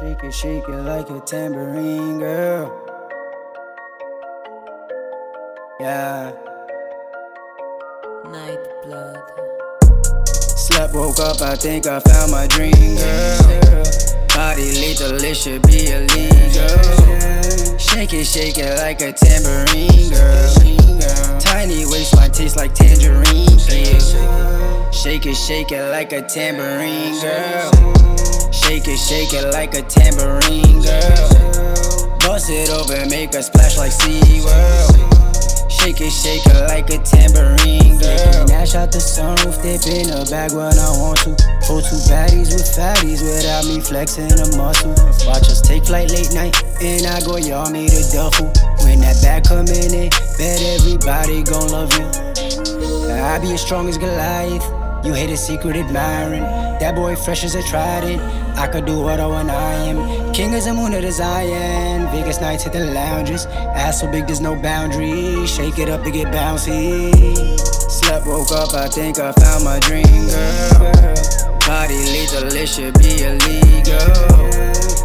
Shake it, shake it like a tambourine, girl. Yeah. Night blood. Slept, woke up, I think I found my dream, girl. Body lethal, it should be illegal. Shake it, shake it like a tambourine, girl. Tiny waistline tastes like tangerine. Shake it, shake it like a tambourine, girl. Shake it, shake it like a tambourine, girl. Bust it open, make a splash like SeaWorld. Shake it, shake it like a tambourine, girl. Dash out the sunroof, dip in the bag when I want to. Hold two baddies with fatties without me flexing a muscle. Watch us take flight late night, and I go y'all me the duffel. When that bag come in, bet everybody gon' love you. I be as strong as Goliath. You hate a secret admiring. That boy fresh as a trident. I could do what I want, I am. King as a moon of the Zion. Vegas nights at the lounges. Ass so big, there's no boundaries. Shake it up to get bouncy. Slept, woke up, I think I found my dream, girl. Body lethal, it should be illegal.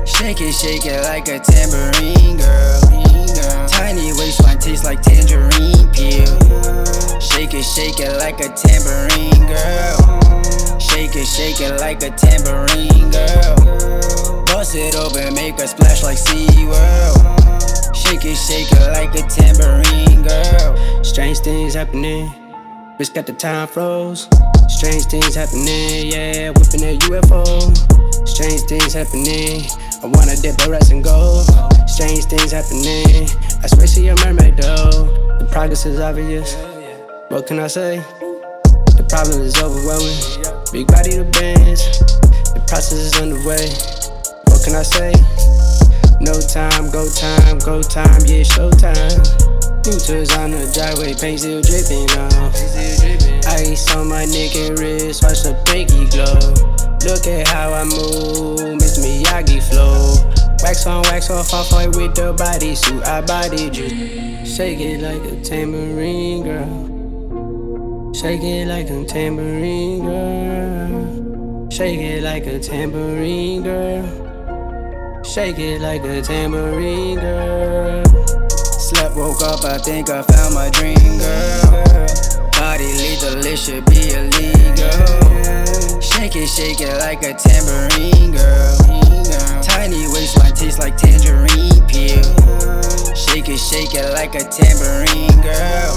Shake it, shake it like a tambourine, girl. Tiny waistline tastes like tangerine peel. Shake it, shake it like a tambourine, girl. Like a tambourine, girl. Bust it open, make a splash like SeaWorld. Shake it, shake it like a tambourine, girl. Strange things happening. Bitch got the time froze. Strange things happening, yeah, whipping a UFO. Strange things happening. I wanna dip a rest and go. Strange things happening. I swear she a mermaid though. The progress is obvious. What can I say? The problem is overwhelming. Big body to. The process is underway. What can I say? No time, go time, go time, yeah, show showtime. Futures on the driveway, paint still dripping off. Ice on my neck and wrist, watch the pinky glow. Look at how I move, Miss Miyagi flow. Wax on, wax off, off white with the bodysuit, I body juice. Shake it like a tambourine girl. Shake it like a tambourine girl. Shake it like a tambourine girl. Shake it like a tambourine girl. Slept, woke up, I think I found my dream, girl. Body lethal, it should be illegal. Shake it, shake it like a tambourine, girl. Tiny waistline tastes like tangerine peel. Shake it, shake it like a tambourine, girl.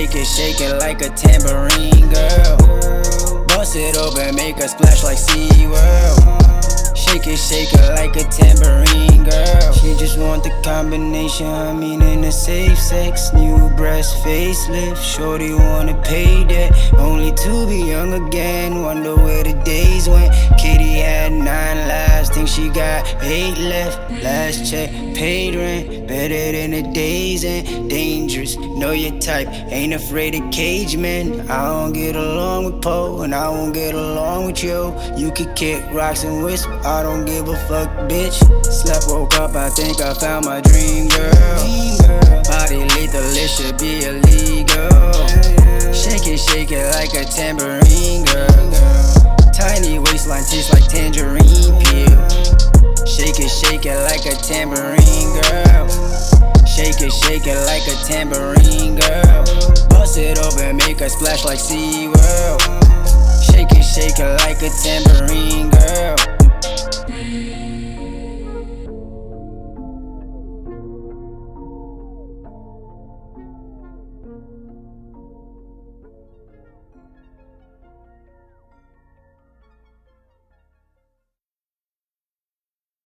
Shake it, shake it like a tambourine, girl. Bust it open, make a splash like SeaWorld. Shake it, shake it like a tambourine, girl. She just want the combination, I mean in a safe sex. New breast facelift, shorty wanna pay that. Only to be young again, wonder where the days went. Kitty had nine lives, think she got eight left. Last check, paid rent, better than the days and dangerous. Know your type, ain't afraid of cage men. I don't get along with Poe, and I won't get along with you. You could kick rocks and whistle, I don't give a fuck, bitch. Slept, woke up, I think I found my dream girl. Body lethal, it should be illegal. Shake it, shake it like a tambourine, girl. Tiny waistline tastes like tangerine peel. Shake it, shake it like a tambourine, girl. Shake it, shake it like a tambourine, girl. Bust it open, make a splash like SeaWorld. Shake it, shake it like a tambourine, girl.